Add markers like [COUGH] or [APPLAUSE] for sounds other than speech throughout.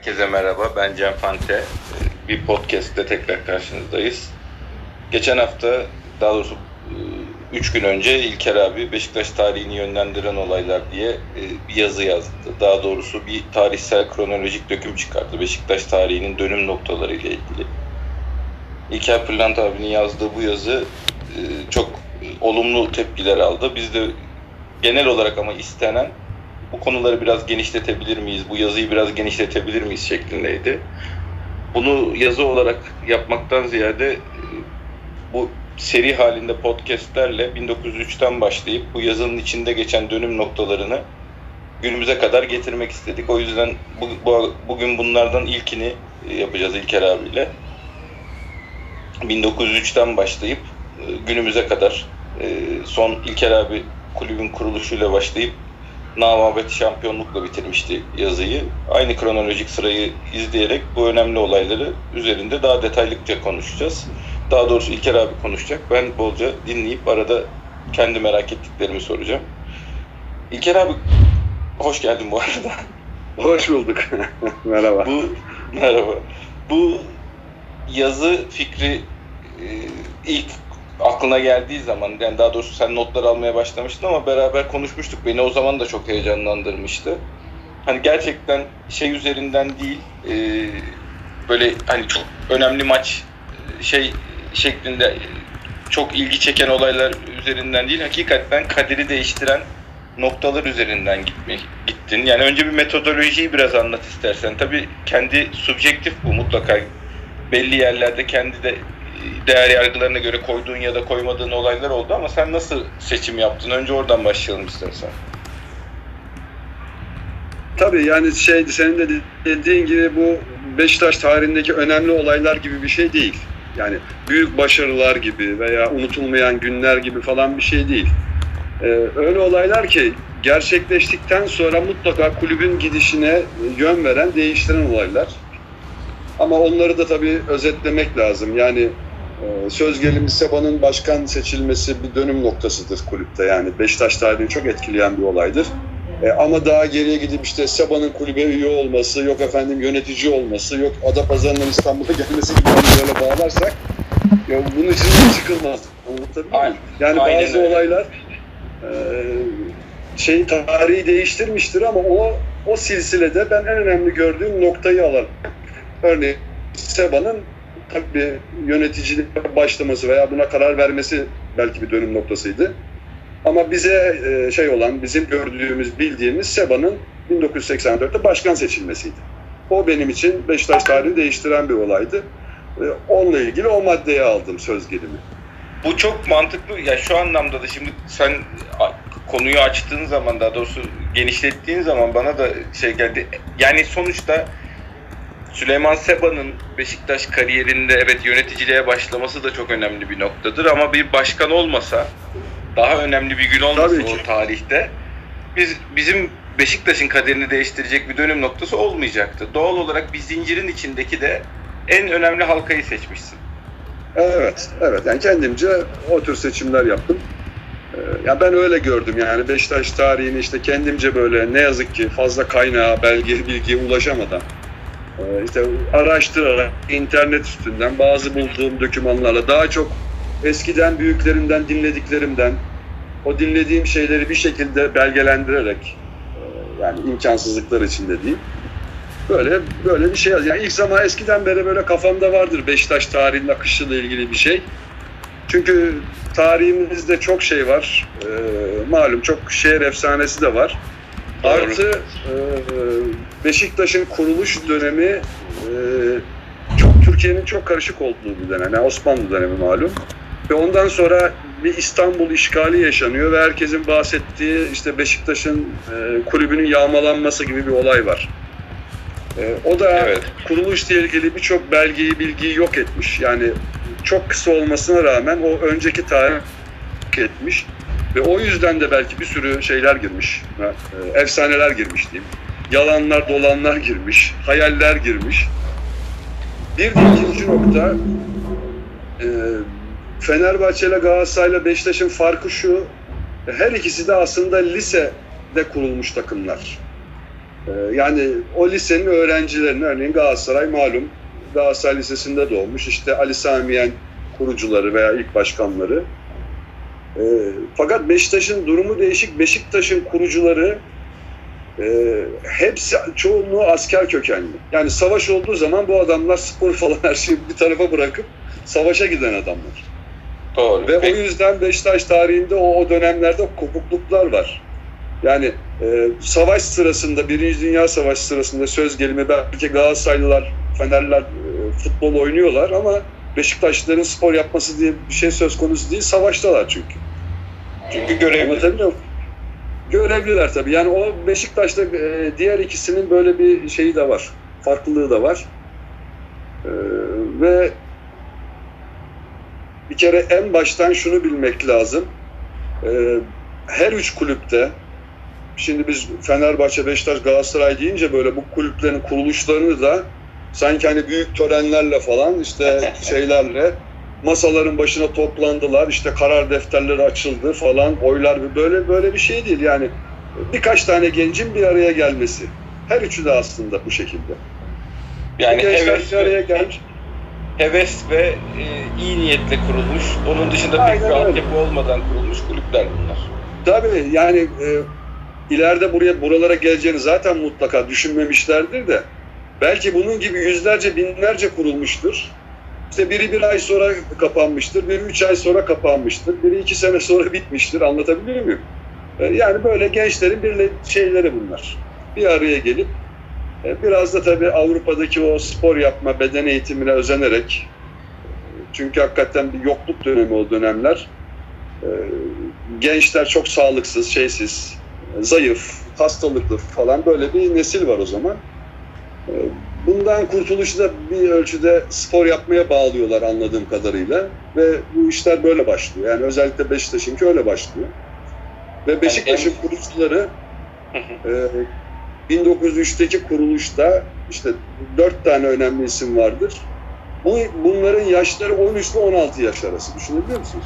Herkese merhaba, ben Cem Fante. Bir podcast'te tekrar karşınızdayız. Geçen hafta, daha doğrusu 3 gün önce İlker abi Beşiktaş tarihini yönlendiren olaylar diye e, bir yazı yazdı. Daha doğrusu bir tarihsel kronolojik döküm çıkardı Beşiktaş tarihinin dönüm noktaları ile ilgili. İlker Pırlant abinin yazdığı bu yazı e, çok olumlu tepkiler aldı. Biz de genel olarak ama istenen bu konuları biraz genişletebilir miyiz, bu yazıyı biraz genişletebilir miyiz şeklindeydi. Bunu yazı olarak yapmaktan ziyade e, bu seri halinde podcastlerle 1903'ten başlayıp bu yazının içinde geçen dönüm noktalarını günümüze kadar getirmek istedik. O yüzden bu, bu, bugün bunlardan ilkini yapacağız İlker abiyle. 1903'ten başlayıp e, günümüze kadar e, son İlker abi kulübün kuruluşuyla başlayıp namabet şampiyonlukla bitirmişti yazıyı. Aynı kronolojik sırayı izleyerek bu önemli olayları üzerinde daha detaylıca konuşacağız. Daha doğrusu İlker abi konuşacak. Ben bolca dinleyip arada kendi merak ettiklerimi soracağım. İlker abi hoş geldin bu arada. [LAUGHS] Hoş bulduk. [LAUGHS] merhaba. Bu merhaba. Bu yazı fikri e, ilk aklına geldiği zaman yani daha doğrusu sen notlar almaya başlamıştın ama beraber konuşmuştuk. Beni o zaman da çok heyecanlandırmıştı. Hani gerçekten şey üzerinden değil e, böyle hani çok önemli maç e, şey şeklinde çok ilgi çeken olaylar üzerinden değil hakikaten kaderi değiştiren noktalar üzerinden gitme, gittin. Yani önce bir metodolojiyi biraz anlat istersen. Tabii kendi subjektif bu mutlaka belli yerlerde kendi de değer yargılarına göre koyduğun ya da koymadığın olaylar oldu ama sen nasıl seçim yaptın? Önce oradan başlayalım istersen. Tabii yani şey senin de dediğin gibi bu Beşiktaş tarihindeki önemli olaylar gibi bir şey değil. Yani büyük başarılar gibi veya unutulmayan günler gibi falan bir şey değil. Ee, öyle olaylar ki gerçekleştikten sonra mutlaka kulübün gidişine yön veren, değiştiren olaylar. Ama onları da tabii özetlemek lazım. Yani söz gelimi Seba'nın başkan seçilmesi bir dönüm noktasıdır kulüpte. Yani Beşiktaş tarihini çok etkileyen bir olaydır. E, ama daha geriye gidip işte Seba'nın kulübe üye olması, yok efendim yönetici olması, yok Adapazarı'nın İstanbul'a [LAUGHS] gelmesi gibi böyle bağlarsak ya bunun içinden çıkılmaz. Anlatabiliyor muyum? Yani Aynen bazı öyle. olaylar e, şey tarihi değiştirmiştir ama o o silsilede ben en önemli gördüğüm noktayı alan. Örneğin Seba'nın tabii yöneticilik başlaması veya buna karar vermesi belki bir dönüm noktasıydı. Ama bize e, şey olan, bizim gördüğümüz, bildiğimiz Seba'nın 1984'te başkan seçilmesiydi. O benim için Beşiktaş tarihini değiştiren bir olaydı. E, onunla ilgili o maddeyi aldım söz gelimi. Bu çok mantıklı. Ya şu anlamda da şimdi sen konuyu açtığın zaman daha doğrusu genişlettiğin zaman bana da şey geldi. Yani sonuçta Süleyman Seba'nın Beşiktaş kariyerinde evet yöneticiliğe başlaması da çok önemli bir noktadır ama bir başkan olmasa daha önemli bir gün olmasa o tarihte biz bizim Beşiktaş'ın kaderini değiştirecek bir dönüm noktası olmayacaktı. Doğal olarak bir zincirin içindeki de en önemli halkayı seçmişsin. Evet, evet. Yani kendimce o tür seçimler yaptım. Ee, ya ben öyle gördüm yani Beşiktaş tarihini işte kendimce böyle ne yazık ki fazla kaynağa, belge, bilgiye ulaşamadan işte araştırarak internet üstünden bazı bulduğum dokümanlarla daha çok eskiden büyüklerimden dinlediklerimden o dinlediğim şeyleri bir şekilde belgelendirerek e, yani imkansızlıklar içinde değil. Böyle böyle bir şey yani ilk zaman eskiden beri böyle kafamda vardır Beşiktaş tarihinin akışıyla ilgili bir şey. Çünkü tarihimizde çok şey var. Ee, malum çok şehir efsanesi de var. Doğru. Artı e, Beşiktaş'ın kuruluş dönemi e, çok Türkiye'nin çok karışık olduğu bir dönem. Yani Osmanlı dönemi malum. Ve ondan sonra bir İstanbul işgali yaşanıyor ve herkesin bahsettiği işte Beşiktaş'ın e, kulübünün yağmalanması gibi bir olay var. E, o da evet. kuruluşla ilgili birçok belgeyi, bilgiyi yok etmiş. Yani çok kısa olmasına rağmen o önceki tarih etmiş. Ve o yüzden de belki bir sürü şeyler girmiş, efsaneler girmiş diyeyim. Yalanlar, dolanlar girmiş, hayaller girmiş. Bir de ikinci nokta, e, Fenerbahçe ile Galatasaray ile Beşiktaş'ın farkı şu, her ikisi de aslında lisede kurulmuş takımlar. Ee, yani o lisenin öğrencilerinin örneğin Galatasaray malum Galatasaray Lisesi'nde doğmuş. İşte Ali Samiyen kurucuları veya ilk başkanları. Ee, fakat Beşiktaş'ın durumu değişik. Beşiktaş'ın kurucuları e, hepsi çoğunluğu asker kökenli. Yani savaş olduğu zaman bu adamlar spor [LAUGHS] falan her şeyi bir tarafa bırakıp savaşa giden adamlar. Doğru. Ve Peki. o yüzden Beşiktaş tarihinde o, o dönemlerde kopukluklar var. Yani e, savaş sırasında, Birinci Dünya Savaşı sırasında söz gelimi belki Galatasaraylılar, Fenerler e, futbol oynuyorlar ama Beşiktaşlıların spor yapması diye bir şey söz konusu değil. Savaştalar çünkü. Çünkü görevli. Anlatabiliyor muyum? Görevliler tabii. Yani o Beşiktaş'ta e, diğer ikisinin böyle bir şeyi de var. Farklılığı da var. E, ve bir kere en baştan şunu bilmek lazım. E, her üç kulüpte şimdi biz Fenerbahçe, Beşiktaş, Galatasaray deyince böyle bu kulüplerin kuruluşlarını da sanki hani büyük törenlerle falan işte [LAUGHS] şeylerle masaların başına toplandılar. işte karar defterleri açıldı falan. Oylar böyle böyle bir şey değil. Yani birkaç tane gencin bir araya gelmesi. Her üçü de aslında bu şekilde. Yani heves bir araya gelmiş. heves ve e, iyi niyetle kurulmuş. Onun dışında pek Aynen bir öyle. altyapı olmadan kurulmuş kulüpler bunlar. Tabii yani e, ileride buraya buralara geleceğini zaten mutlaka düşünmemişlerdir de belki bunun gibi yüzlerce binlerce kurulmuştur. İşte biri bir ay sonra kapanmıştır, biri üç ay sonra kapanmıştır, biri iki sene sonra bitmiştir. Anlatabiliyor muyum? E, Yani böyle gençlerin bir şeyleri bunlar. Bir araya gelip e, biraz da tabii Avrupa'daki o spor yapma, beden eğitimine özenerek e, çünkü hakikaten bir yokluk dönemi o dönemler. E, gençler çok sağlıksız, şeysiz, zayıf, hastalıklı falan böyle bir nesil var o zaman. Bundan kurtuluşu da bir ölçüde spor yapmaya bağlıyorlar anladığım kadarıyla ve bu işler böyle başlıyor. Yani özellikle Beşiktaş'ınki öyle başlıyor. Ve Beşiktaş'ın kurucuları e, 1903'teki kuruluşta işte dört tane önemli isim vardır. Bu, bunların yaşları 13 ile 16 yaş arası. Düşünebiliyor musunuz?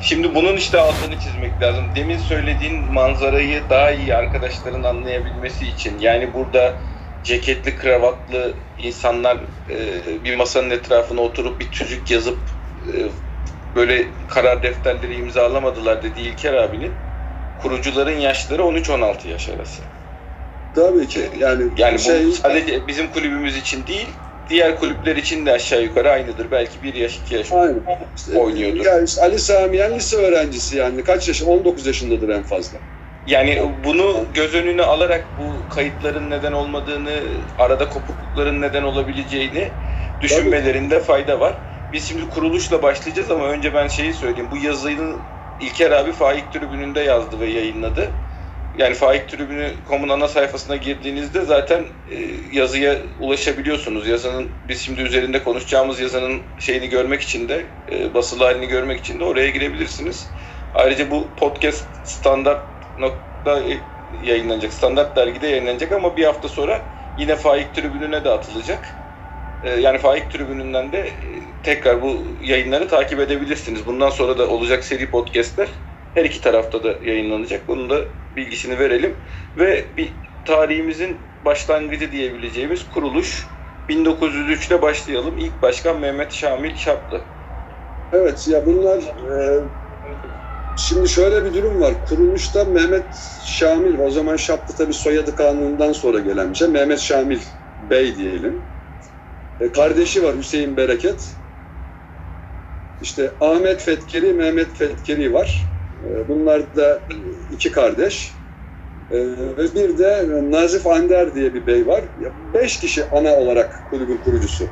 Şimdi bunun işte altını çizmek lazım. Demin söylediğin manzarayı daha iyi arkadaşların anlayabilmesi için. Yani burada ceketli, kravatlı insanlar e, bir masanın etrafına oturup bir tüzük yazıp e, böyle karar defterleri imzalamadılar dediği İlker abinin kurucuların yaşları 13-16 yaş arası. Tabii ki. Yani, Yani şey, bu sadece bizim kulübümüz için değil, diğer kulüpler için de aşağı yukarı aynıdır. Belki bir yaş, iki yaş Aynen. Oynuyordur. Yani işte Ali Samiyen lise öğrencisi yani. Kaç yaş? 19 yaşındadır en fazla. Yani bunu göz önüne alarak bu kayıtların neden olmadığını, arada kopuklukların neden olabileceğini düşünmelerinde fayda var. Biz şimdi kuruluşla başlayacağız ama önce ben şeyi söyleyeyim. Bu yazıyı İlker abi Faik Tribünü'nde yazdı ve yayınladı. Yani Faik Tribünü.com'un ana sayfasına girdiğinizde zaten e, yazıya ulaşabiliyorsunuz. Yazının biz şimdi üzerinde konuşacağımız yazının şeyini görmek için de e, basılı halini görmek için de oraya girebilirsiniz. Ayrıca bu podcast standart nokta yayınlanacak. Standart dergide yayınlanacak ama bir hafta sonra yine Faik Tribünü'ne de atılacak. Ee, Yani Faik Tribünü'nden de e, tekrar bu yayınları takip edebilirsiniz. Bundan sonra da olacak seri podcastler her iki tarafta da yayınlanacak. Bunun da bilgisini verelim. Ve bir tarihimizin başlangıcı diyebileceğimiz kuruluş 1903'te başlayalım. İlk başkan Mehmet Şamil Şaplı. Evet ya bunlar e, şimdi şöyle bir durum var. Kuruluşta Mehmet Şamil o zaman Şaplı tabii soyadı kanunundan sonra gelen bir şey. Mehmet Şamil Bey diyelim. E, kardeşi var Hüseyin Bereket. İşte Ahmet Fetkeri, Mehmet Fetkeri var. E, bunlar da iki kardeş. E, ve bir de Nazif Ander diye bir bey var. Beş kişi ana olarak kulübün kurucusu.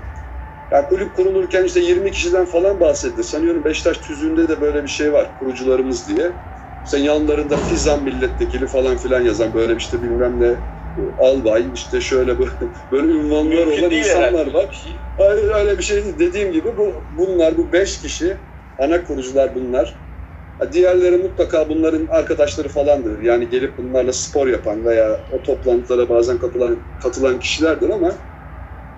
Yani kulüp kurulurken işte 20 kişiden falan bahsetti. Sanıyorum Beşiktaş tüzüğünde de böyle bir şey var. Kurucularımız diye. Sen yanlarında Fizan milletvekili falan filan yazan böyle işte bilmem ne albay işte şöyle böyle, [LAUGHS] böyle ünvanlar Mümkün olan insanlar var. şey. Hayır öyle bir şey değil. Dediğim gibi bu bunlar bu beş kişi ana kurucular bunlar. Diğerleri mutlaka bunların arkadaşları falandır. Yani gelip bunlarla spor yapan veya o toplantılara bazen katılan, katılan kişilerdir ama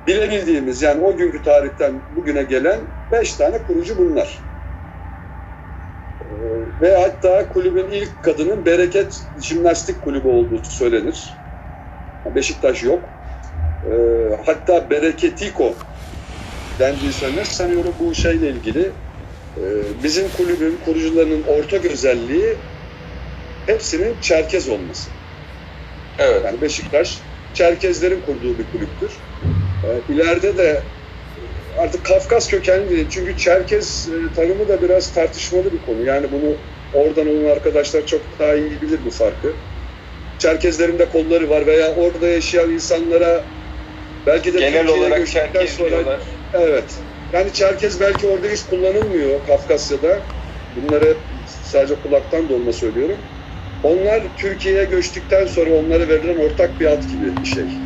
bilebildiğimiz yani o günkü tarihten bugüne gelen beş tane kurucu bunlar. Ee, Ve hatta kulübün ilk kadının Bereket Jimnastik Kulübü olduğu söylenir. Beşiktaş yok. E, hatta Bereketiko dendiği söylenir. Sanıyorum bu şeyle ilgili e, bizim kulübün kurucularının ortak özelliği hepsinin Çerkez olması. Evet. Yani Beşiktaş Çerkezlerin kurduğu bir kulüptür. E, ileride de artık Kafkas kökenli değil. Çünkü Çerkez e, tanımı da biraz tartışmalı bir konu. Yani bunu oradan olan arkadaşlar çok daha iyi bilir bu farkı. Çerkezlerin de kolları var veya orada yaşayan insanlara belki de Genel olarak göçtükten sonra- diyorlar. Evet. Yani Çerkez belki orada hiç kullanılmıyor Kafkasya'da. Bunları sadece kulaktan dolma söylüyorum. Onlar Türkiye'ye göçtükten sonra onlara verilen ortak bir ad gibi bir şey.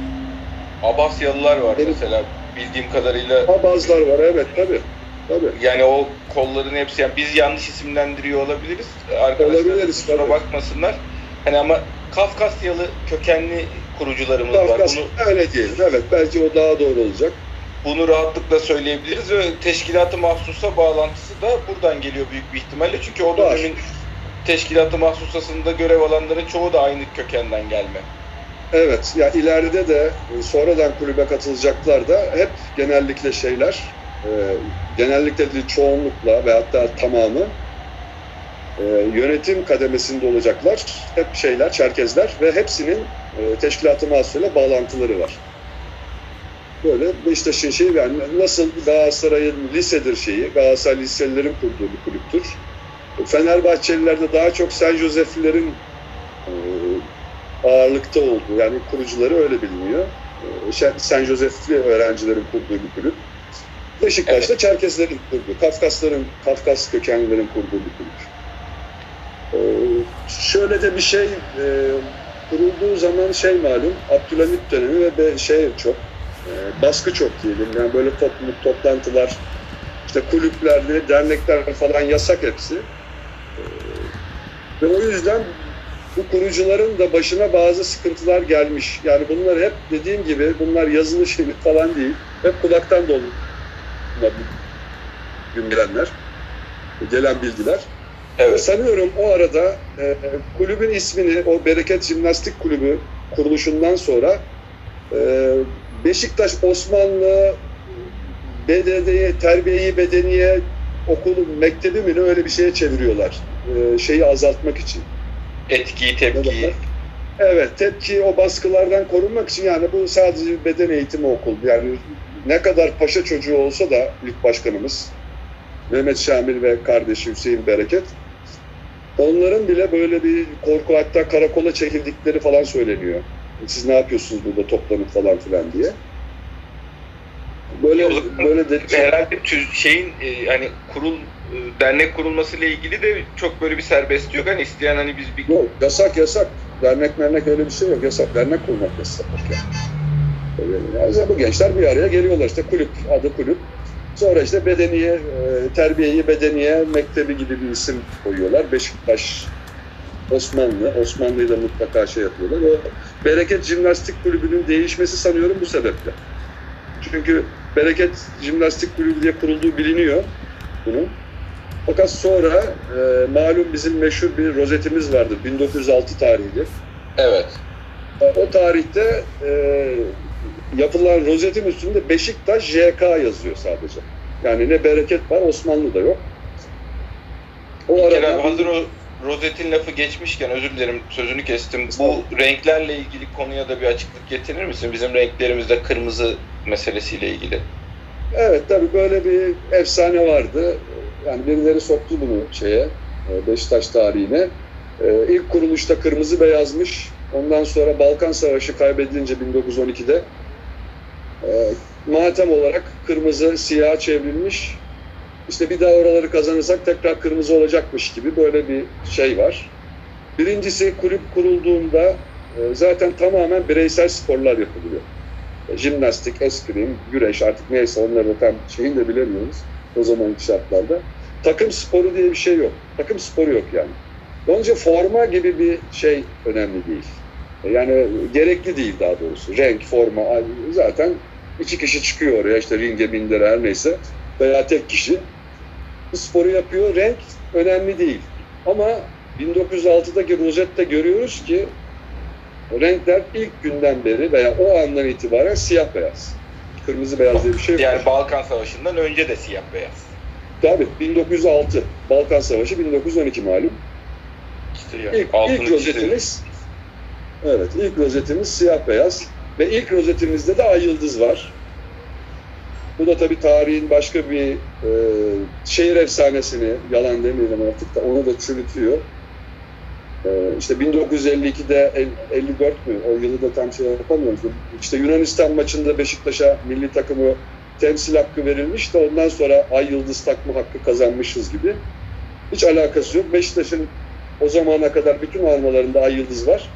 Abasyalılar var Benim- mesela bildiğim kadarıyla. Abazlar var evet tabii. Tabii. Yani o kolların hepsi yani biz yanlış isimlendiriyor olabiliriz. Arkadaşlar Olabiliriz, kusura tabii. bakmasınlar. Hani ama Kafkasyalı kökenli kurucularımız var. Kafkas Bunu öyle diyelim. Evet belki o daha doğru olacak. bunu rahatlıkla söyleyebiliriz ve teşkilatı mahsusa bağlantısı da buradan geliyor büyük bir ihtimalle. Çünkü o Var. dönemin teşkilatı mahsusasında görev alanların çoğu da aynı kökenden gelme. Evet, ya ileride de e, sonradan kulübe katılacaklar da hep genellikle şeyler, e, genellikle değil çoğunlukla ve hatta tamamı e, yönetim kademesinde olacaklar. Hep şeyler, Çerkezler ve hepsinin e, teşkilatı mahsulüyle bağlantıları var. Böyle Beşiktaş'ın şeyi yani nasıl Galatasaray'ın lisedir şeyi, Galatasaray liselilerin kurduğu bir kulüptür. Fenerbahçelilerde daha çok Sen Joseflilerin e, ağırlıkta olduğu yani kurucuları öyle biliniyor. Ee, Sen Josef'li öğrencilerin kurduğu bir kulüp. Beşiktaş'ta Çerkezlerin kurduğu, Kafkasların, Kafkas kökenlilerin kurduğu bir kulüp. Ee, şöyle de bir şey e, kurulduğu zaman şey malum Abdülhamit dönemi ve be- şey çok e, baskı çok diyelim yani böyle topluluk toplantılar işte kulüplerde dernekler falan yasak hepsi. Ee, ve o yüzden bu kurucuların da başına bazı sıkıntılar gelmiş. Yani bunlar hep dediğim gibi bunlar yazılı şeyler falan değil. Hep kulaktan dolu gün gelenler, gelen bilgiler. Ve Evet. sanıyorum o arada e, kulübün ismini, o Bereket Jimnastik Kulübü kuruluşundan sonra e, Beşiktaş Osmanlı BDD'ye, terbiyeyi bedeniye okulu, mektebi mi ne öyle bir şeye çeviriyorlar. E, şeyi azaltmak için. Etkiyi, tepkiyi. Evet, tepki o baskılardan korunmak için yani bu sadece bir beden eğitimi okul. Yani ne kadar paşa çocuğu olsa da ilk başkanımız Mehmet Şamil ve kardeşi Hüseyin Bereket onların bile böyle bir korku hatta karakola çekildikleri falan söyleniyor. Siz ne yapıyorsunuz burada toplanıp falan filan diye. Böyle böyle de Herhalde tüz- şeyin e, hani kurul dernek kurulması ile ilgili de çok böyle bir serbest yok. Hani isteyen hani biz bir Yok, yasak yasak. Dernek mernek öyle bir şey yok. Yasak. Dernek kurmak yasak. Yani bu gençler bir araya geliyorlar işte kulüp, adı kulüp. Sonra işte bedeniye, e, terbiyeyi bedeniye mektebi gibi bir isim koyuyorlar. Beşiktaş, Osmanlı, Osmanlı'yı da mutlaka şey yapıyorlar. O Bereket Jimnastik Kulübü'nün değişmesi sanıyorum bu sebeple. Çünkü Bereket Jimnastik Kulübü diye kurulduğu biliniyor bunun. Fakat sonra e, malum bizim meşhur bir rozetimiz vardır. 1906 tarihli. evet. E, O tarihte e, yapılan rozetin üstünde Beşiktaş JK yazıyor sadece. Yani ne bereket var Osmanlı'da yok. O Bir kere arada hazır o rozetin lafı geçmişken özür dilerim sözünü kestim. Bu renklerle ilgili konuya da bir açıklık getirir misin? Bizim renklerimizde kırmızı meselesiyle ilgili. evet tabii böyle bir efsane vardı. Yani birileri soktu bunu şeye e, Beşiktaş tarihine. E, İlk kuruluşta kırmızı beyazmış. Ondan sonra Balkan Savaşı kaybedilince 1912'de e, matem olarak kırmızı siyaha çevrilmiş. İşte bir daha oraları kazanırsak tekrar kırmızı olacakmış gibi böyle bir şey var. Birincisi kulüp kurulduğunda zaten tamamen bireysel sporlar yapılıyor. Jimnastik, eskrim, güreş artık neyse onları da tam şeyini de bilemiyoruz o zamanki şartlarda. Takım sporu diye bir şey yok. Takım sporu yok yani. Onca forma gibi bir şey önemli değil. Yani gerekli değil daha doğrusu. Renk, forma zaten iki kişi çıkıyor oraya işte ringe bindire her neyse veya tek kişi sporu yapıyor. Renk önemli değil. Ama 1906'daki rozette görüyoruz ki renkler ilk günden beri veya o andan itibaren siyah beyaz. Kırmızı beyaz diye bir şey yok. Yani Balkan Savaşı'ndan önce de siyah beyaz. Tabii 1906 Balkan Savaşı 1912 malum. İşte İlk, ilk çizelim. rozetimiz Evet, ilk rozetimiz siyah beyaz ve ilk rozetimizde de ay yıldız var. Bu da tabii tarihin başka bir e, şehir efsanesini, yalan demeyelim artık da onu da çürütüyor. E, işte 1952'de, el- 54 mü? O yılı da tam şey yapamıyoruz. İşte Yunanistan maçında Beşiktaş'a milli takımı temsil hakkı verilmiş de ondan sonra ay yıldız takma hakkı kazanmışız gibi. Hiç alakası yok. Beşiktaş'ın o zamana kadar bütün armalarında ay yıldız var.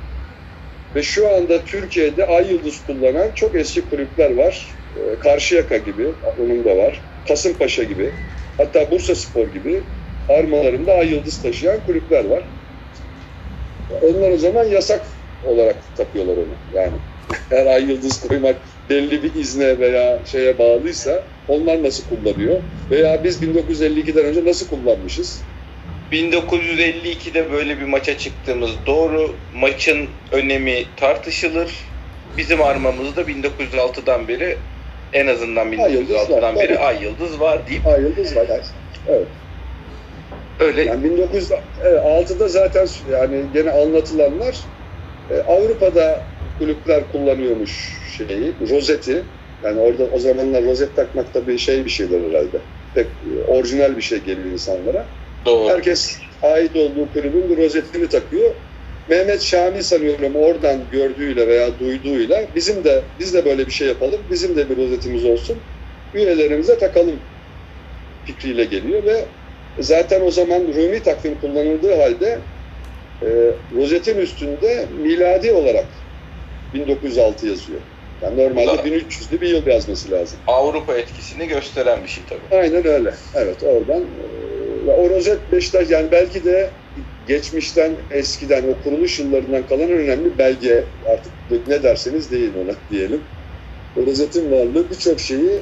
Ve şu anda Türkiye'de ay yıldız kullanan çok eski kulüpler var. Ee, Karşıyaka gibi, onun da var. Kasımpaşa gibi, hatta Bursa Spor gibi armalarında ay yıldız taşıyan kulüpler var. Onlar o zaman yasak olarak takıyorlar onu. Yani [LAUGHS] her ay yıldız koymak belli bir izne veya şeye bağlıysa onlar nasıl kullanıyor? Veya biz 1952'den önce nasıl kullanmışız? 1952'de böyle bir maça çıktığımız doğru. Maçın önemi tartışılır. Bizim armamızda 1906'dan beri en azından Ay yıldız var, 1906'dan beri ay yıldız var deyip Ay yıldız var. Evet. öyle Yani 1906'da zaten yani gene anlatılanlar e, Avrupa'da kulüpler kullanıyormuş şeyi, rozeti. Yani orada o zamanlar rozet takmak da bir şey bir şeyler herhalde. Pek e, orijinal bir şey geliyor insanlara. doğru. Herkes ait olduğu kulübün bir rozetini takıyor. Mehmet Şamil sanıyorum oradan gördüğüyle veya duyduğuyla bizim de biz de böyle bir şey yapalım. Bizim de bir rozetimiz olsun. Üyelerimize takalım fikriyle geliyor ve zaten o zaman Rumi takvim kullanıldığı halde e, rozetin üstünde miladi olarak 1906 yazıyor. Yani normalde Doğru. 1300'lü bir yıl yazması lazım. Avrupa etkisini gösteren bir şey tabii. Aynen öyle. Evet oradan. ve O rozet Beşiktaş yani belki de geçmişten eskiden o kuruluş yıllarından kalan önemli belge artık ne derseniz deyin ona [LAUGHS] diyelim. O rozetin varlığı birçok şeyi e,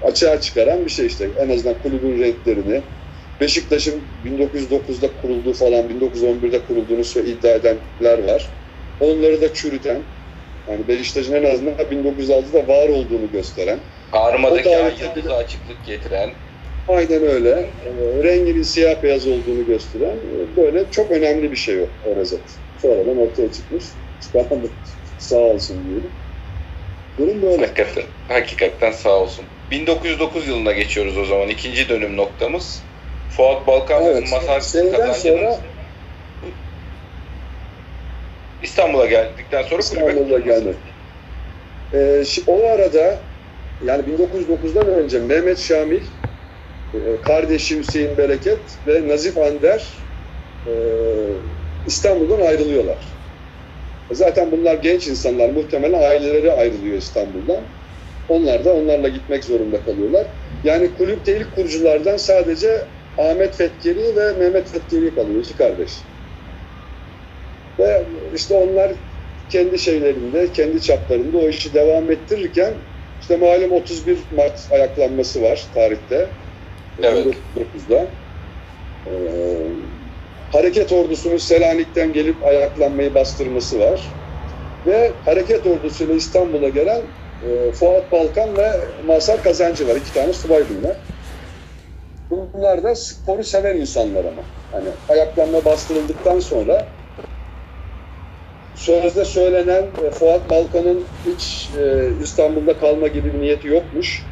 açığa çıkaran bir şey işte. En azından kulübün renklerini. Beşiktaş'ın 1909'da kurulduğu falan 1911'de kurulduğunu iddia edenler var. Onları da çürüten yani Beşiktaş'ın en azından 1906'da var olduğunu gösteren Armadaki O da- ay yıldızı açıklık getiren Aynen öyle. E, renginin siyah beyaz olduğunu gösteren e, böyle çok önemli bir şey o, o rozet. Sonradan ortaya çıkmış. Çıkaran [LAUGHS] sağ olsun diyelim. Durum böyle. hakikaten, hakikaten sağ olsun. 1909 yılına geçiyoruz o zaman. ikinci dönüm noktamız. Fuat Balkan Evet. Masar Seneden kazancının sonra İstanbul'a geldikten sonra İstanbul'a katılması. geldi. E, şi- o arada yani 1909'dan önce Mehmet Şamil, e, kardeşi Hüseyin Bereket ve Nazif Ander e, İstanbul'dan ayrılıyorlar. Zaten bunlar genç insanlar. Muhtemelen aileleri ayrılıyor İstanbul'dan. Onlar da onlarla gitmek zorunda kalıyorlar. Yani kulüpte ilk kuruculardan sadece Ahmet Fetkeri ve Mehmet Fetkeri kalıyor. iki kardeş. Ve işte onlar kendi şeylerinde, kendi çaplarında o işi devam ettirirken işte malum 31 Mart ayaklanması var tarihte. Evet. 1909'da. Ee, hareket ordusunun Selanik'ten gelip ayaklanmayı bastırması var. Ve hareket ordusuyla İstanbul'a gelen e, Fuat Balkan ve Mazhar Kazancı var. İki tane subay bunlar. Bunlar da sporu seven insanlar ama. Hani ayaklanma bastırıldıktan sonra sözde söylenen e, Fuat Balkan'ın hiç e, İstanbul'da kalma gibi bir niyeti yokmuş.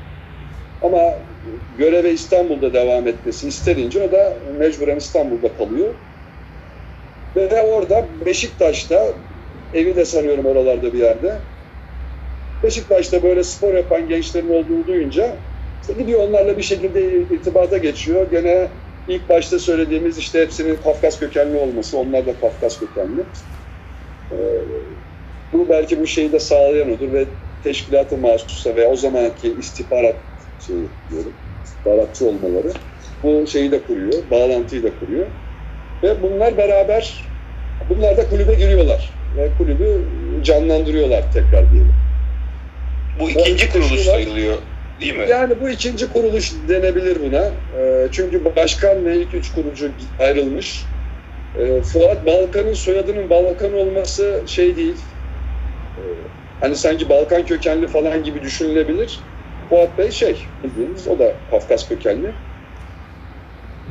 Ama göreve İstanbul'da devam etmesi isterince o da mecburen İstanbul'da kalıyor. Ve orada Beşiktaş'ta evi de sanıyorum oralarda bir yerde. Beşiktaş'ta böyle spor yapan gençlerin olduğunu duyunca işte gidiyor onlarla bir şekilde irtibata geçiyor. Gene ilk başta söylediğimiz işte hepsinin Kafkas kökenli olması, onlar da Kafkas kökenli. Ee, bu belki bu şeyi de sağlayan odur ve teşkilat-ı mahsusa ve o zamanki istihbarat şeyi diyorum, istihbaratçı olmaları bu şeyi de kuruyor, bağlantıyı da kuruyor. Ve bunlar beraber, bunlar da kulübe giriyorlar ve kulübü canlandırıyorlar tekrar diyelim. Bu ikinci Evet, kuruluş sayılıyor değil mi? Yani bu ikinci kuruluş denebilir buna. Ee, çünkü başkan ve ilk üç kurucu ayrılmış. E, Fuat Balkan'ın soyadının Balkan olması şey değil. E, hani sanki Balkan kökenli falan gibi düşünülebilir. Fuat Bey şey bildiğiniz o da Kafkas kökenli.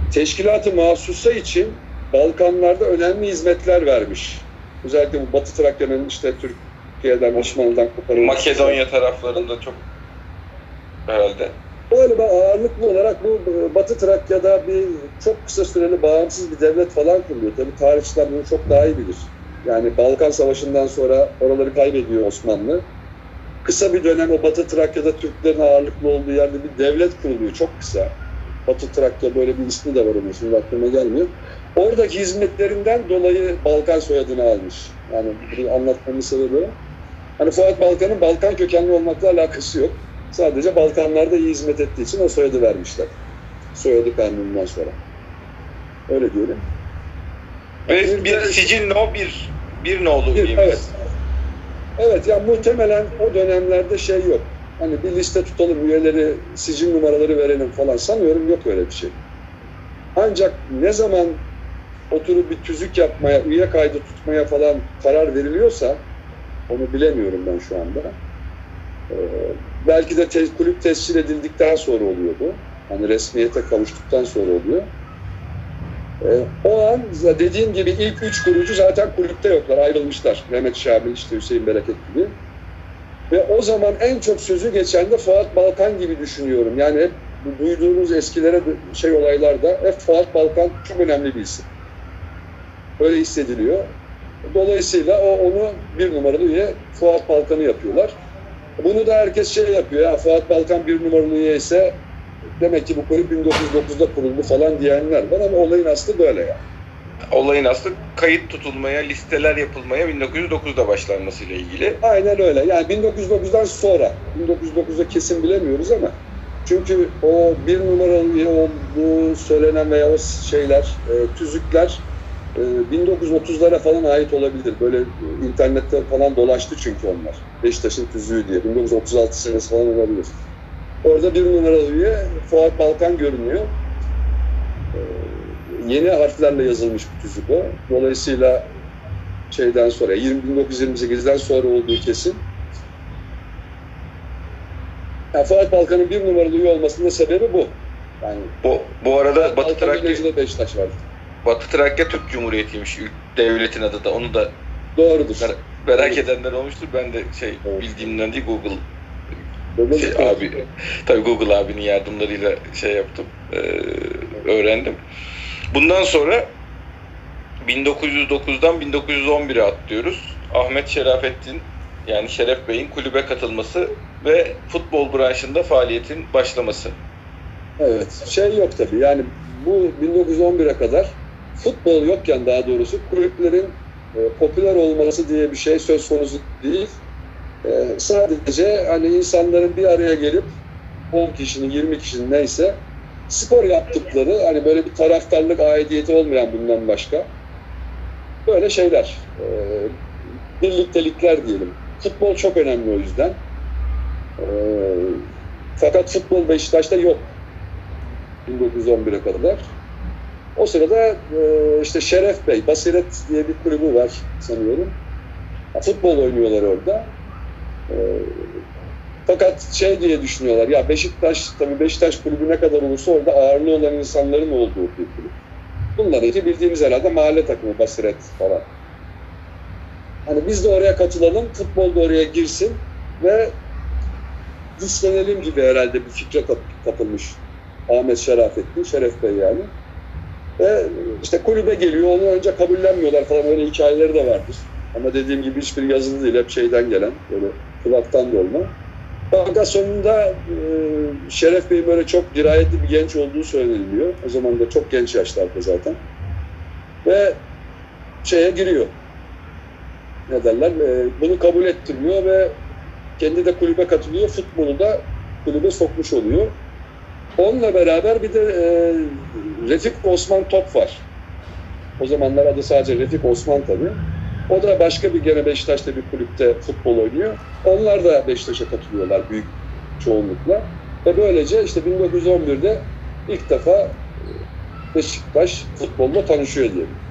Teşkilatı mahsusa için Balkanlarda önemli hizmetler vermiş. Özellikle bu Batı Trakya'nın işte Türkiye'den, Osmanlı'dan koparılması. Makedonya taraflarında çok herhalde. Galiba ağırlıklı olarak bu e, Batı Trakya'da bir çok kısa süreli bağımsız bir devlet falan kuruluyor. Tabii tarihçiler bunu çok daha iyi bilir. Yani Balkan Savaşı'ndan sonra oraları kaybediyor Osmanlı. Kısa bir dönem o Batı Trakya'da Türklerin ağırlıklı olduğu yerde bir devlet kuruluyor. Çok kısa. Batı Trakya böyle bir ismi de var onun şimdi aklıma gelmiyor. Oradaki hizmetlerinden dolayı Balkan soyadını almış. Yani bunu anlatmamın sebebi. Hani Fuat Balkan'ın Balkan kökenli olmakla alakası yok. Sadece Balkanlarda iyi hizmet ettiği için o soyadı vermişler. Soyadı kanunundan sonra. Öyle diyelim. Ve bir sicil no bir bir nolu Bir, üyemiz. evet. Evet ya muhtemelen o dönemlerde şey yok. Hani bir liste tutalım üyeleri, sicil numaraları verelim falan sanıyorum yok öyle bir şey. Ancak ne zaman oturup bir tüzük yapmaya, üye kaydı tutmaya falan karar veriliyorsa onu bilemiyorum ben şu anda. Ee, belki de te- kulüp tescil edildikten sonra oluyor bu. Hani resmiyete kavuştuktan sonra oluyor. Ee, o an dediğim gibi ilk üç kurucu zaten kulüpte yoklar, ayrılmışlar. Mehmet Şabil, işte Hüseyin Bereket gibi. Ve o zaman en çok sözü geçen de Fuat Balkan gibi düşünüyorum. Yani hep bu duyduğumuz eskilere şey olaylarda hep Fuat Balkan çok önemli bir isim. Öyle hissediliyor. Dolayısıyla o onu bir numaralı üye Fuat Balkan'ı yapıyorlar. Bunu da herkes şey yapıyor ya Fuat Balkan bir numaralı üye ise demek ki bu kulüp 1909'da kuruldu falan diyenler var ama olayın aslı böyle ya. Olayın aslı kayıt tutulmaya, listeler yapılmaya 1909'da başlanmasıyla ilgili. Aynen öyle. Yani 1909'dan sonra. 1909'da kesin bilemiyoruz ama çünkü o bir numaralı üye olduğu söylenen veya o şeyler, e, tüzükler 1930'lara falan ait olabilir. Böyle e, internette falan dolaştı çünkü onlar. Beşiktaş'ın tüzüğü diye. 1936 senesi falan olabilir. Orada bir numaralı üye Fuat Balkan görünüyor. E, yeni harflerle yazılmış bir tüzük o. Dolayısıyla şeyden sonra 20, 1928'den sonra olduğu kesin. Yani Fuat Balkan'ın bir numaralı üye olmasının da sebebi bu. Yani Bu, bu arada Batı Balkan Trakya, Beşiktaş vardı. Batı Trakya Türk Cumhuriyeti'ymiş devletin adı da. Onu da Doğrudur. Mer- merak edenler olmuştur. Ben de şey Evet. bildiğimden değil Google Böyle şey, bir- abi tabii Google abinin yardımlarıyla şey yaptım. e, öğrendim. Bundan sonra 1909'dan 1911'e atlıyoruz. Ahmet Şerafettin yani Şeref Bey'in kulübe katılması ve futbol branşında faaliyetin başlaması. Evet. Şey yok tabii. Yani bu 1911'e kadar futbol yokken daha doğrusu kulüplerin e, popüler olması diye bir şey söz konusu değil. E, sadece hani insanların bir araya gelip 10 kişinin 20 kişinin neyse spor yaptıkları hani böyle bir taraftarlık aidiyeti olmayan bundan başka böyle şeyler e, birliktelikler diyelim. Futbol çok önemli o yüzden. E, fakat futbol Beşiktaş'ta yok. 1911'e kadar. O sırada e, işte Şeref Bey, Basiret diye bir kulübü var sanıyorum. Futbol oynuyorlar orada. E, fakat şey diye düşünüyorlar, ya Beşiktaş, tabii Beşiktaş kulübü ne kadar olursa orada ağırlığı olan insanların olduğu bir kulüp. Bunlarınki bildiğimiz herhalde mahalle takımı, Basiret falan. Hani biz de oraya katılalım, futbol da oraya girsin ve güçlenelim gibi herhalde bir fikre kap- kapılmış Ahmet Şerafettin, Şeref Bey yani. Ve işte kulübe geliyor, onu önce kabullenmiyorlar falan öyle hikayeleri de vardır. Ama dediğim gibi hiçbir yazılı değil, hep şeyden gelen, böyle kulaktan dolma. Fakat sonunda e, Şeref Bey'in böyle çok dirayetli bir genç olduğu söyleniliyor. O zaman da çok genç yaşlarda zaten. Ve şeye giriyor. Ne derler? E, bunu kabul ettirmiyor ve kendi de kulübe katılıyor. Futbolu da kulübe sokmuş oluyor. Onunla beraber bir de e, Refik Osman Top var. O zamanlar adı sadece Refik Osman tabii. O da başka bir gene Beşiktaş'ta bir kulüpte futbol oynuyor. Onlar da Beşiktaş'a katılıyorlar büyük çoğunlukla. Ve böylece işte 1911'de ilk defa e, Beşiktaş futbolla tanışıyor diyelim.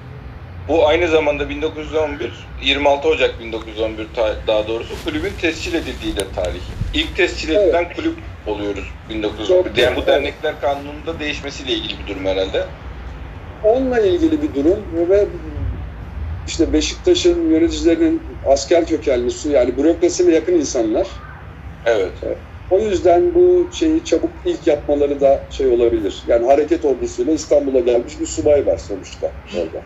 Bu aynı zamanda 1911, 26 Ocak 1911 ta- daha doğrusu kulübün tescil edildiği de tarih. İlk tescil edilen kulüp oluyoruz 1911. Çok Yani bu dernekler kanununda değişmesiyle ilgili bir durum herhalde. Onunla ilgili bir durum ve işte Beşiktaş'ın yöneticilerinin asker kökenlisi yani bürokrasiye yakın insanlar. Evet. O yüzden bu şeyi çabuk ilk yapmaları da şey olabilir. Yani hareket ordusuyla İstanbul'a gelmiş bir subay var sonuçta orada.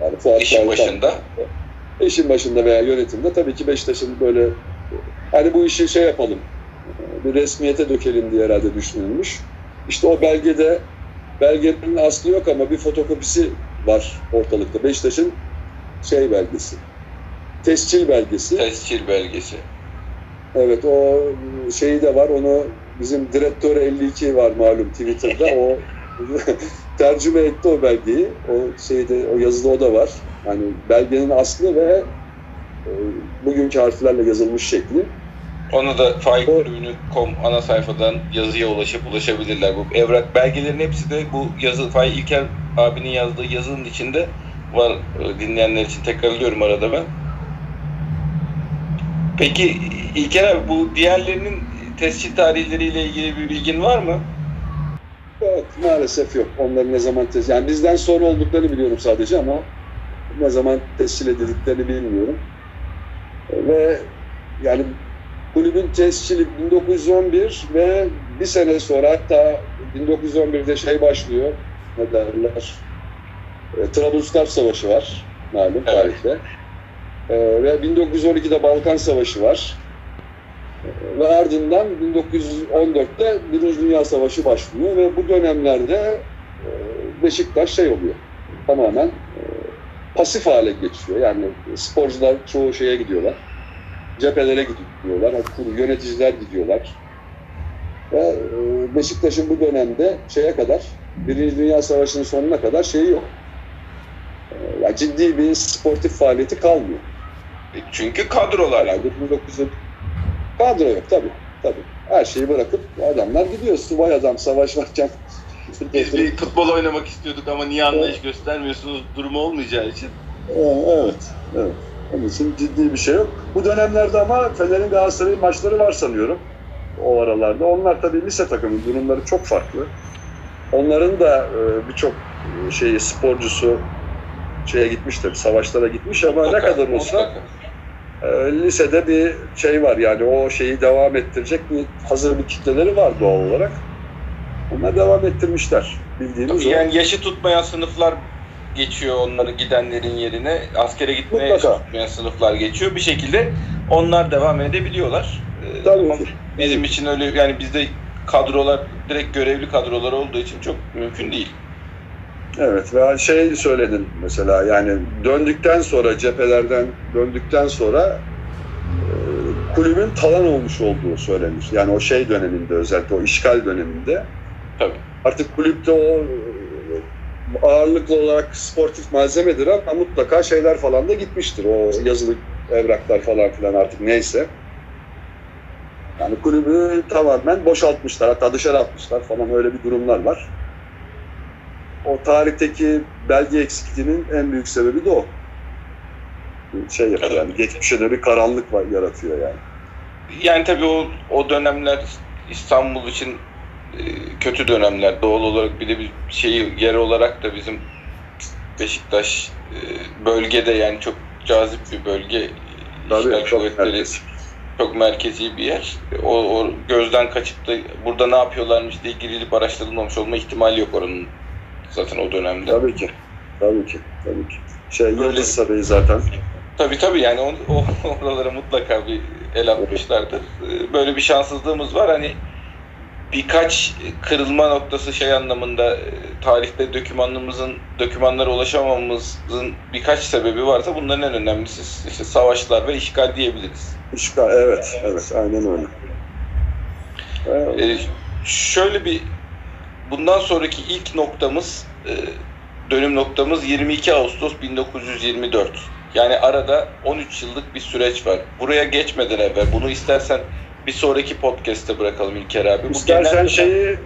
Yani Fuat İşin başında. İşin başında veya yönetimde tabii ki Beşiktaş'ın böyle hani bu işi şey yapalım, bir resmiyete dökelim diye herhalde düşünülmüş. İşte o belgede belgenin aslı yok ama bir fotokopisi var ortalıkta. Beşiktaş'ın şey belgesi. Tescil belgesi. Tescil belgesi. Evet o şeyi de var. Onu bizim direktör 52 var malum Twitter'da. O [LAUGHS] tercüme etti o belgeyi. O şeyde o yazıda o da var. Hani belgenin aslı ve e, bugünkü harflerle yazılmış şekli. Onu da Faik O- Kulübü'nün.com ana sayfadan yazıya ulaşıp ulaşabilirler. Bu evrak belgelerin hepsi de bu yazı Faik İlker abinin yazdığı yazının içinde var. Ee, Dinleyenler için tekrarlıyorum arada ben. Peki İlker abi bu diğerlerinin tescil tarihleriyle ilgili bir bilgin var mı? Evet maalesef yok. Onların ne zaman tescil... Yani bizden sonra olduklarını biliyorum sadece ama ne zaman tescil edildiklerini bilmiyorum. Ve yani kulübün tescili 1911 ve bir sene sonra hatta 1911'de şey başlıyor. Ne derler? E, Trablusgarp Savaşı var malum Evet. tarihte. E, ve 1912'de Balkan Savaşı var. Ve ardından 1914'te Birinci Dünya Savaşı başlıyor ve bu dönemlerde e, Beşiktaş şey oluyor. Tamamen e, pasif hale geçiyor. Yani sporcular çoğu şeye gidiyorlar. Cephelere gidiyorlar. Yöneticiler gidiyorlar. Ve e, Beşiktaş'ın bu dönemde şeye kadar Birinci Dünya Savaşı'nın sonuna kadar şeyi yok. Yani ciddi bir sportif faaliyeti kalmıyor. Çünkü kadrolar. Herhalde 1900 kadro yok tabii. Tabii. Her şeyi bırakıp adamlar gidiyor. Subay adam savaş varken. [LAUGHS] Biz bir futbol oynamak istiyorduk ama niye anlayış göstermiyorsunuz durumu olmayacağı için. Ee, Evet, evet. Onun için ciddi bir şey yok. Bu dönemlerde ama Fener'in Galatasaray'ın maçları var sanıyorum. O aralarda. Onlar tabii lise takımı. Durumları çok farklı. Onların da e, birçok e, şeyi sporcusu şeye gitmiş tabii, savaşlara gitmiş ama ne kadar olsa lisede bir şey var yani o şeyi devam ettirecek bir hazır bir kitleleri var doğal olarak. Onlar devam ettirmişler bildiğimiz Tabii o. yani yaşı tutmayan sınıflar geçiyor onları gidenlerin yerine. Askere gitmeye Mutlaka. tutmayan sınıflar geçiyor. Bir şekilde onlar devam edebiliyorlar. Ee, Tabii ama. Bizim için öyle yani bizde kadrolar direkt görevli kadrolar olduğu için çok mümkün değil. Evet ve şey söyledin mesela yani döndükten sonra cephelerden döndükten sonra e, kulübün talan olmuş olduğu söylenir. Yani o şey döneminde özellikle o işgal döneminde. Tabii. Artık kulüpte o e, ağırlıklı olarak sportif malzemedir ama mutlaka şeyler falan da gitmiştir. O yazılı evraklar falan filan artık neyse. Yani kulübü tamamen boşaltmışlar hatta dışarı atmışlar falan öyle bir durumlar var. O tarihteki belge eksikliğinin en büyük sebebi de o. Şey yapıyor yani geçmişe de bir karanlık var, yaratıyor yani. Yani tabii o o dönemler İstanbul için e, kötü dönemler. Doğal olarak bir de bir şeyi yer olarak da bizim Beşiktaş e, bölgede yani çok cazip bir bölge. Tabii çok kuvvetleri merkez. çok merkezi bir yer. O, o gözden kaçıp da burada ne yapıyorlarmış diye girilip araştırılmamış olma ihtimali yok oranın zaten o dönemde. Tabii ki. Tabii ki. Tabii ki. Şey Böyle- Yıldız Sarayı zaten. Tabii tabii yani o, o oralara mutlaka bir el atmışlardır. Ee, Böyle bir şanssızlığımız var. Hani birkaç kırılma noktası şey anlamında e, tarihte dokümanımızın dokümanlara ulaşamamamızın birkaç sebebi varsa bunların en önemlisi işte savaşlar ve işgal diyebiliriz. İşgal, evet, evet, aynen öyle. Ee, şöyle bir bundan sonraki ilk noktamız e, dönüm noktamız 22 Ağustos 1924. Yani arada 13 yıllık bir süreç var. Buraya geçmeden evvel bunu istersen bir sonraki podcast'te bırakalım İlker abi. Bu İstersen genel- şeyi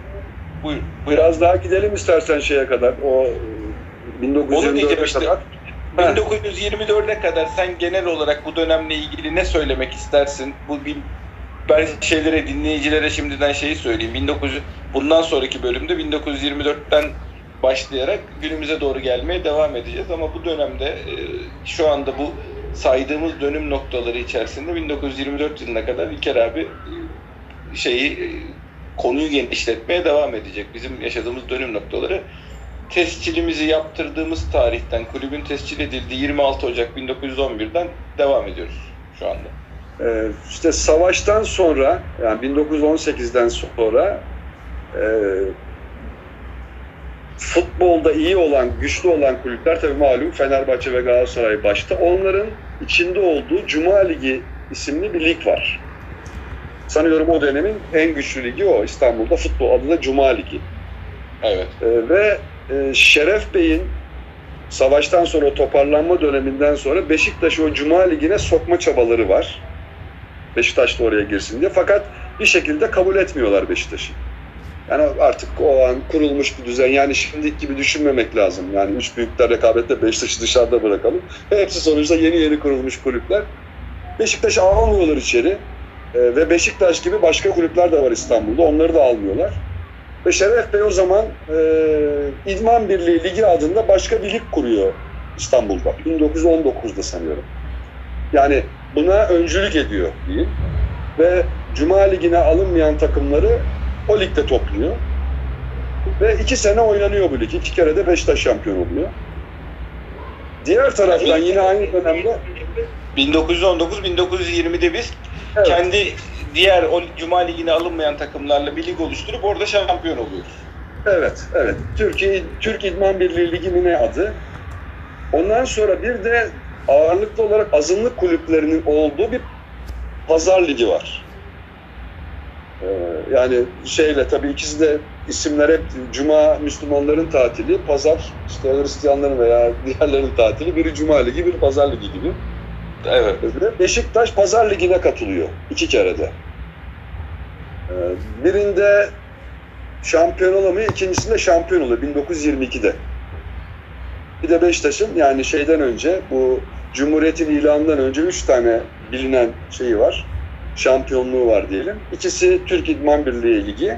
buyur, buyur. biraz daha gidelim istersen şeye kadar. O e, Onu 1924'e diyeceğim işte. kadar. Evet. 1924'e kadar sen genel olarak bu dönemle ilgili ne söylemek istersin? Bu ben şeylere dinleyicilere şimdiden şeyi söyleyeyim. 1900 bundan sonraki bölümde 1924'ten başlayarak günümüze doğru gelmeye devam edeceğiz ama bu dönemde e, şu anda bu saydığımız dönüm noktaları içerisinde 1924 yılına kadar İlker abi e, şeyi e, konuyu genişletmeye devam edecek. Bizim yaşadığımız dönüm noktaları tescilimizi yaptırdığımız tarihten kulübün tescil edildiği 26 Ocak 1911'den devam ediyoruz şu anda. Ee, işte savaştan sonra yani 1918'den sonra e, futbolda iyi olan, güçlü olan kulüpler tabii malum Fenerbahçe ve Galatasaray başta. Onların içinde olduğu Cuma Ligi isimli bir lig var. Sanıyorum o dönemin en güçlü ligi o. İstanbul'da futbol adı da Cuma Ligi. Evet. Ee, ve e, Şeref Bey'in savaştan sonra o toparlanma döneminden sonra Beşiktaş'ı o Cuma Ligi'ne sokma çabaları var. Beşiktaş da oraya girsin diye. Fakat bir şekilde kabul etmiyorlar Beşiktaş'ı. Yani artık o an kurulmuş bir düzen. Yani şimdiki gibi düşünmemek lazım. Yani üç büyükler rekabette Beşiktaş'ı dışarıda bırakalım. Hepsi sonuçta yeni yeni kurulmuş kulüpler. Beşiktaş'ı almıyorlar içeri. Ee, ve Beşiktaş gibi başka kulüpler de var İstanbul'da. Onları da almıyorlar. Ve Şeref Bey o zaman e, İdman Birliği Ligi adında başka bir lig kuruyor İstanbul'da. 1919'da sanıyorum. Yani buna öncülük ediyor diyeyim. Ve Cuma Ligi'ne alınmayan takımları o ligde topluyor. Ve iki sene oynanıyor bu lig. İki kere de Beşiktaş şampiyon oluyor. Diğer taraftan yine aynı dönemde 1919-1920'de biz evet, kendi diğer o Cuma Ligi'ne alınmayan takımlarla bir lig oluşturup orada şampiyon oluyoruz. Evet, evet. Türkiye Türk İdman Birliği Ligi'nin ne adı? Ondan sonra bir de ağırlıklı olarak azınlık kulüplerinin olduğu bir pazar ligi var. Ee, yani şeyle tabii ikisi de isimler hep Cuma Müslümanların tatili, pazar işte Hristiyanların veya [LAUGHS] diğerlerin tatili. Biri Cuma Ligi, biri Pazar Ligi gibi. Evet. Ve Beşiktaş Pazar Ligi'ne katılıyor iki kere de. Ee, Birinde şampiyon olamıyor, ikincisinde şampiyon oluyor 1922'de. Bir de Beşiktaş'ın yani şeyden önce bu Cumhuriyet'in ilanından önce üç tane bilinen şeyi var. Şampiyonluğu var diyelim. İkisi Türk İdman Birliği Ligi.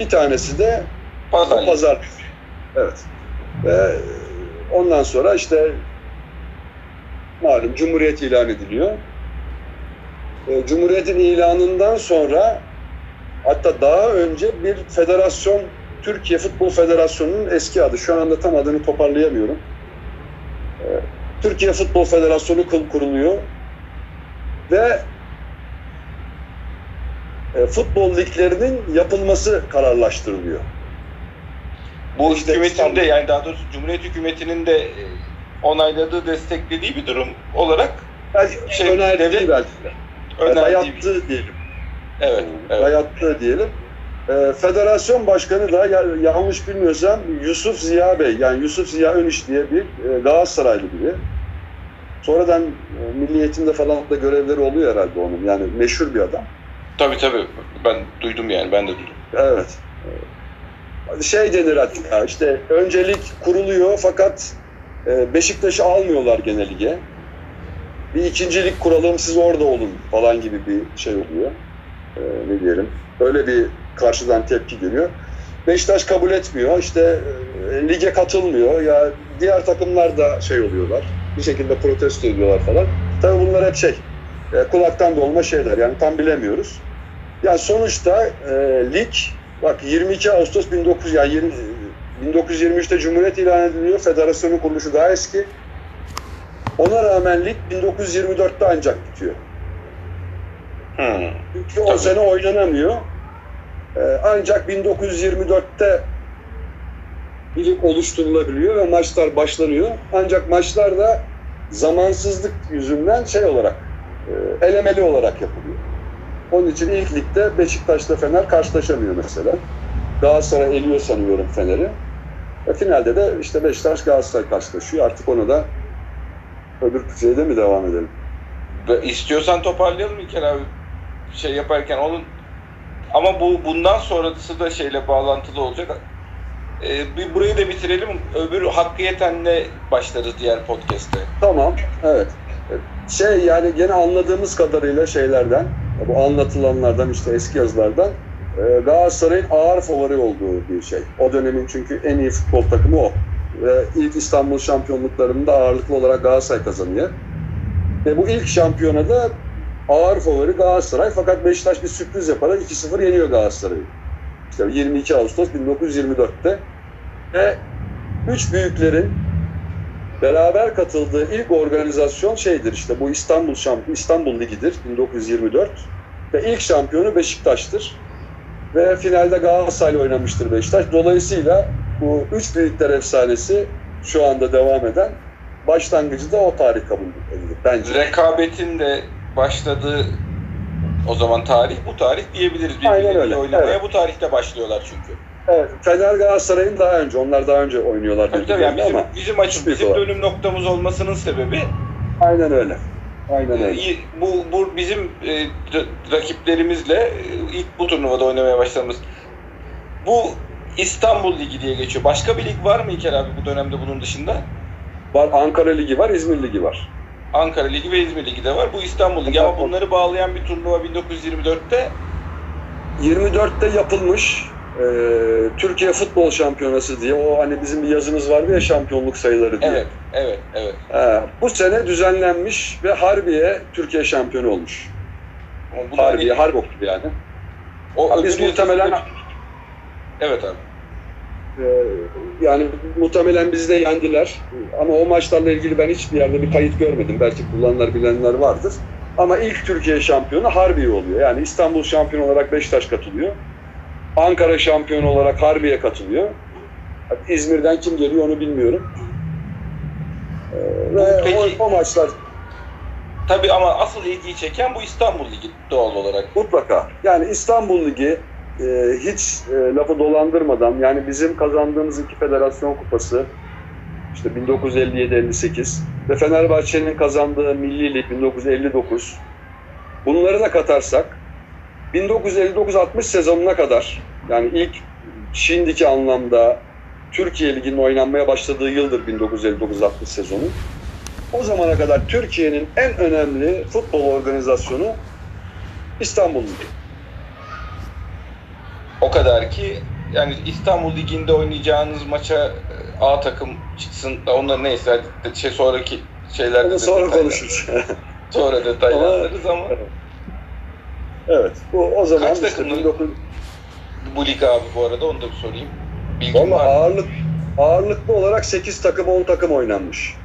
Bir tanesi de Pazar. Pazar. Evet. Ve ondan sonra işte malum Cumhuriyet ilan ediliyor. E, Cumhuriyet'in ilanından sonra hatta daha önce bir federasyon Türkiye Futbol Federasyonu'nun eski adı. Şu anda tam adını toparlayamıyorum. E, Türkiye Futbol Federasyonu kuruluyor ve e, futbol liglerinin yapılması kararlaştırılıyor. Bu İşte hükümetin de İstanbul. yani daha doğrusu Cumhuriyet hükümetinin de e, onayladığı, desteklediği bir durum olarak Yani Şey, önerdiği devlet- belki de. önerdiği Dayattığı diyelim. Evet, evet. Dayattığı diyelim. Ee, federasyon başkanı da ya- yanlış bilmiyorsam Yusuf Ziya Bey, yani Yusuf Ziya Öniş diye bir e, Galatasaraylı biri. Sonradan e, milli eğitimde falan da görevleri oluyor herhalde onun. Yani meşhur bir adam. Tabii tabii. Ben duydum yani. Ben de duydum. Evet. Şey denir hatta işte öncelik kuruluyor fakat e, Beşiktaş'ı almıyorlar gene lige. Bir ikincilik kuralım siz orada olun falan gibi bir şey oluyor. Ee, ne diyelim. Öyle bir karşıdan tepki geliyor. Beşiktaş kabul etmiyor. İşte e, lige katılmıyor. Ya diğer takımlar da şey oluyorlar. Bir şekilde protesto ediyorlar falan. Tabii bunlar hep şey e, kulaktan dolma şeyler. Yani tam bilemiyoruz. Yani sonuçta e, lig bak 22 Ağustos 19 yani 20, 1923'te Cumhuriyet ilan ediliyor. Federasyonun kuruluşu daha eski. Ona rağmen lig 1924'te ancak bitiyor. Hmm. Çünkü o Tabii. sene oynanamıyor. Ee, ancak 1924'te bir lig oluşturulabiliyor ve maçlar başlanıyor. Ancak maçlar da zamansızlık yüzünden şey olarak, e, elemeli olarak yapılıyor. Onun için ilk ligde Beşiktaş'la Fener karşılaşamıyor mesela. Galatasaray eliyor sanıyorum Fener'i. Ve finalde de işte Beşiktaş Galatasaray karşılaşıyor. Artık onu da öbür şeyde mi devam edelim? İstiyorsan toparlayalım İlker abi. Şey yaparken onun ama bu bundan sonrası da şeyle bağlantılı olacak. e, bir burayı da bitirelim. Öbür Hakkı Yeten'le başlarız diğer podcast'te. Tamam, evet. Şey yani gene anladığımız kadarıyla şeylerden, bu anlatılanlardan işte eski yazılardan e, Galatasaray'ın ağır favori olduğu bir şey. O dönemin çünkü en iyi futbol takımı o. Ve ilk İstanbul şampiyonluklarında ağırlıklı olarak Galatasaray kazanıyor. Ve bu ilk şampiyonada ağır favori Galatasaray fakat Beşiktaş bir sürpriz yaparak 2-0 yeniyor Galatasaray'ı. İşte 22 Ağustos 1924'te ve üç büyüklerin beraber katıldığı ilk organizasyon şeydir işte bu İstanbul Şamp İstanbul Ligi'dir 1924 ve ilk şampiyonu Beşiktaş'tır. Ve finalde Galatasaray'la oynamıştır Beşiktaş. Dolayısıyla bu üç büyükler efsanesi şu anda devam eden başlangıcı da o tarih kabul edilir bence. Rekabetin de başladığı o zaman tarih bu tarih diyebiliriz. Birbirleriyle öyle, oynamaya evet. bu tarihte başlıyorlar çünkü. Evet, Fener Galatasaray'ın daha önce, onlar daha önce oynuyorlar Tabii tabii yani bizim, ama bizim açım, büyük bizim olarak. dönüm noktamız olmasının sebebi aynen öyle. Aynen öyle. e, bu, bu bizim e, ra- rakiplerimizle e, ilk bu turnuvada oynamaya başlamamız. Bu İstanbul Ligi diye geçiyor. Başka bir lig var mı İlker abi bu dönemde bunun dışında? Var Ankara Ligi var, İzmir Ligi var. Ankara Ligi ve İzmir Ligi de var. Bu İstanbul Ligi ama bunları bağlayan bir turnuva 1924'te 24'te yapılmış e, Türkiye Futbol Şampiyonası diye o hani bizim bir yazımız vardı ya şampiyonluk sayıları diye. evet evet evet. Ha, bu sene düzenlenmiş ve Harbiye Türkiye şampiyonu olmuş. Harbiye, hani- Harp okulu yani. o Ha, biz muhtemelen- Evet abi. E, yani muhtemelen bizi de yendiler. Ama o maçlarla ilgili ben hiçbir yerde bir kayıt görmedim. Belki kullananlar bilenler vardır. Ama ilk Türkiye şampiyonu Harbiye oluyor. Yani İstanbul şampiyonu olarak Beşiktaş katılıyor. Ankara şampiyonu olarak Harbiye katılıyor. İzmir'den kim geliyor onu bilmiyorum. Ee, ve Peki- o, o maçlar Tabii ama asıl ilgiyi çeken bu İstanbul Ligi doğal olarak. mutlaka. Yani İstanbul Ligi e, hiç e, lafı dolandırmadan yani bizim kazandığımız iki federasyon kupası işte 1957-58 ve Fenerbahçe'nin kazandığı Milli Lig 1959 bunları da katarsak 1959-60 sezonuna kadar yani ilk şimdiki anlamda Türkiye Ligi'nin oynanmaya başladığı yıldır 1959-60 sezonu. O zamana kadar Türkiye'nin en önemli futbol organizasyonu İstanbul Ligi. O kadar ki yani İstanbul Ligi'nde oynayacağınız maça e, A takım çıksın da onlar neyse şey sonraki şeylerde de sonra konuşuruz. [LAUGHS] Sonra detaylandırırız ama evet. Bu o zaman Kaç işte takımlı? 19 bu lig abi bu arada onu da bir sorayım. Bilgin Valla var. mı? ağırlık ağırlıklı olarak 8 takım 10 takım oynanmış.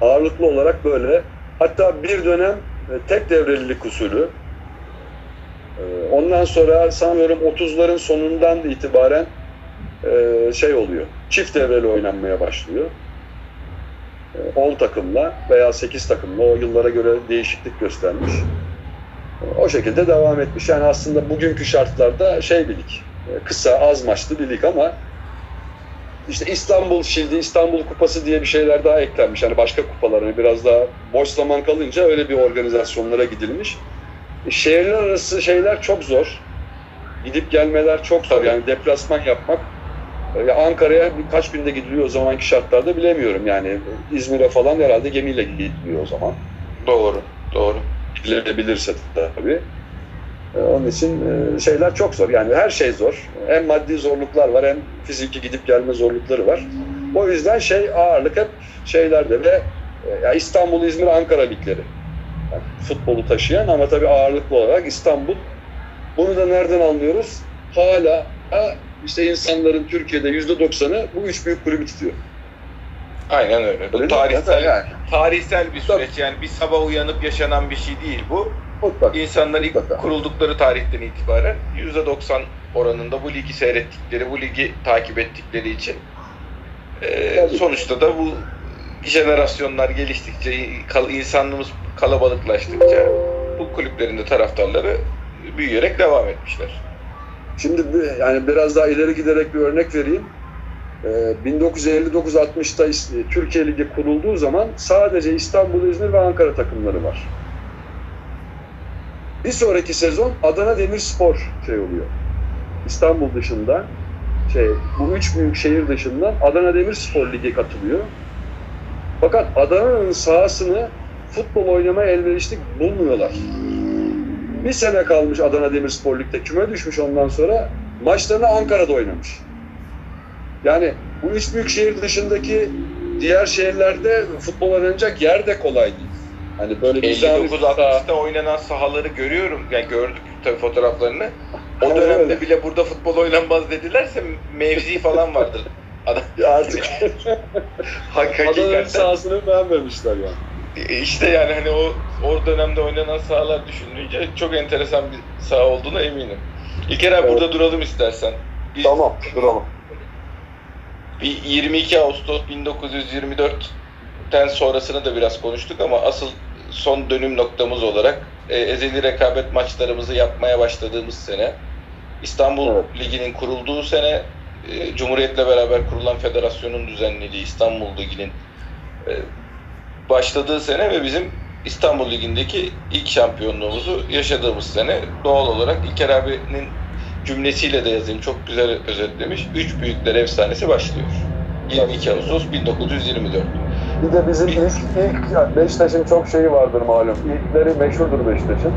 Ağırlıklı olarak böyle. Hatta bir dönem e, tek devrelilik usulü. E, Ondan sonra sanıyorum 30'ların sonundan itibaren e, şey oluyor. Çift devreli oynanmaya başlıyor. E, 10 takımla veya 8 takımla o yıllara göre değişiklik göstermiş. E, O şekilde devam etmiş. Yani aslında bugünkü şartlarda şey bir lig. E, kısa, az maçlı bir lig ama işte İstanbul Şildi, İstanbul Kupası diye bir şeyler daha eklenmiş. Yani başka kupalarına biraz daha boş zaman kalınca öyle bir organizasyonlara gidilmiş. Şehirler arası şeyler çok zor. Gidip gelmeler çok zor. Yani deplasman yapmak. E, Ankara'ya birkaç günde gidiliyor o zamanki şartlarda bilemiyorum. Yani İzmir'e falan herhalde gemiyle gidiliyor o zaman. Doğru. Doğru. Gidilebilirse tabii. E, Onun için e, şeyler çok zor. Yani her şey zor. Hem maddi zorluklar var hem fiziki gidip gelme zorlukları var. O yüzden şey ağırlık hep şeylerde ve ya İstanbul, İzmir, Ankara ligleri. Futbolu taşıyan ama tabii ağırlıklı olarak İstanbul. Bunu da nereden anlıyoruz? Hala ha, işte insanların Türkiye'de yüzde doksanı bu üç büyük kulübü tutuyor. Aynen öyle. Bu Öyle tarihsel Yani, tarihsel bir süreç yani bir sabah uyanıp yaşanan bir şey değil bu. mutlaka. İnsanlar ilk Mutlaka. kuruldukları tarihten itibaren %90 oranında bu ligi seyrettikleri, bu ligi takip ettikleri için e, Tabii. sonuçta da bu jenerasyonlar geliştikçe, insanlığımız kalabalıklaştıkça bu kulüplerin de taraftarları büyüyerek devam etmişler. Şimdi yani biraz daha ileri giderek bir örnek vereyim. Ee, 1959-60'ta İs- Türkiye Ligi kurulduğu zaman sadece İstanbul, İzmir ve Ankara takımları var. Bir sonraki sezon Adana Demirspor şey oluyor. İstanbul dışında şey bu üç büyük şehir dışından Adana Demirspor Ligi katılıyor. Fakat Adana'nın sahasını futbol oynamaya elverişli bulmuyorlar. Bir sene kalmış Adana Demirspor Lig'de küme düşmüş ondan sonra maçlarını Ankara'da oynamış. Yani bu üç büyük şehir dışındaki diğer şehirlerde futbol oynanacak yer de kolay değil. Hani böyle güzel bir saha- 59-60'ta oynanan sahaları görüyorum. Yani gördük tabii fotoğraflarını. O dönemde bile burada futbol oynanmaz dedilerse mevzi falan vardır. Adam artık hak [LAUGHS] Adana'nın hakikaten. sahasını beğenmemişler yani. İşte yani hani o o dönemde oynanan sahalar düşününce çok enteresan bir saha olduğuna eminim. İlker abi Evet. burada duralım istersen. Biz Tamam, duralım. bir 22 Ağustos 1924'ten sonrasını da biraz konuştuk ama asıl son dönüm noktamız olarak e, ezeli rekabet maçlarımızı yapmaya başladığımız sene İstanbul Evet. Ligi'nin kurulduğu sene e, Cumhuriyet'le beraber kurulan federasyonun düzenlediği İstanbul Ligi'nin e, başladığı sene ve bizim İstanbul Ligi'ndeki ilk şampiyonluğumuzu yaşadığımız sene doğal olarak İlker abinin cümlesiyle de yazayım çok güzel özetlemiş. Üç büyükler efsanesi başlıyor. 22 Ağustos 1924. Bir de bizim ilk, ilk Beşiktaş'ın çok şeyi vardır malum. İlkleri meşhurdur Beşiktaş'ın.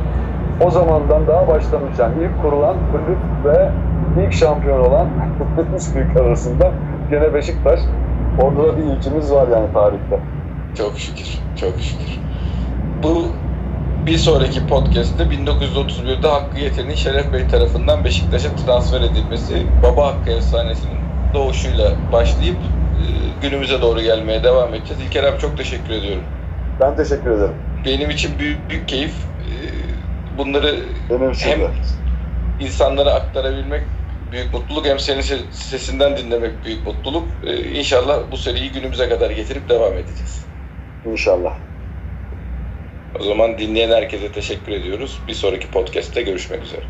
O zamandan daha başlamış yani ilk kurulan kulüp ve ilk şampiyon olan [LAUGHS] üç büyük arasında gene Beşiktaş. Orada da bir ilkimiz var yani tarihte. Çok şükür, çok şükür. Bu bir sonraki podcast'te 1931'de Hakkı Yeter'in Şeref Bey tarafından Beşiktaş'a transfer edilmesi, Baba Hakkı efsanesinin doğuşuyla başlayıp e, günümüze doğru gelmeye devam edeceğiz. İlker abi çok teşekkür ediyorum. Ben teşekkür ederim. Benim için büyük, büyük keyif. E, Bunları Benim Hem- insanlara aktarabilmek büyük mutluluk hem senin se- sesinden dinlemek büyük mutluluk. E, İnşallah bu seriyi günümüze kadar getirip devam edeceğiz. İnşallah. O zaman dinleyen herkese teşekkür ediyoruz. Bir sonraki podcast'te görüşmek üzere.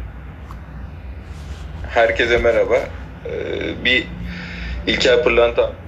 Herkese merhaba. Ee, bir İlker Pırlanta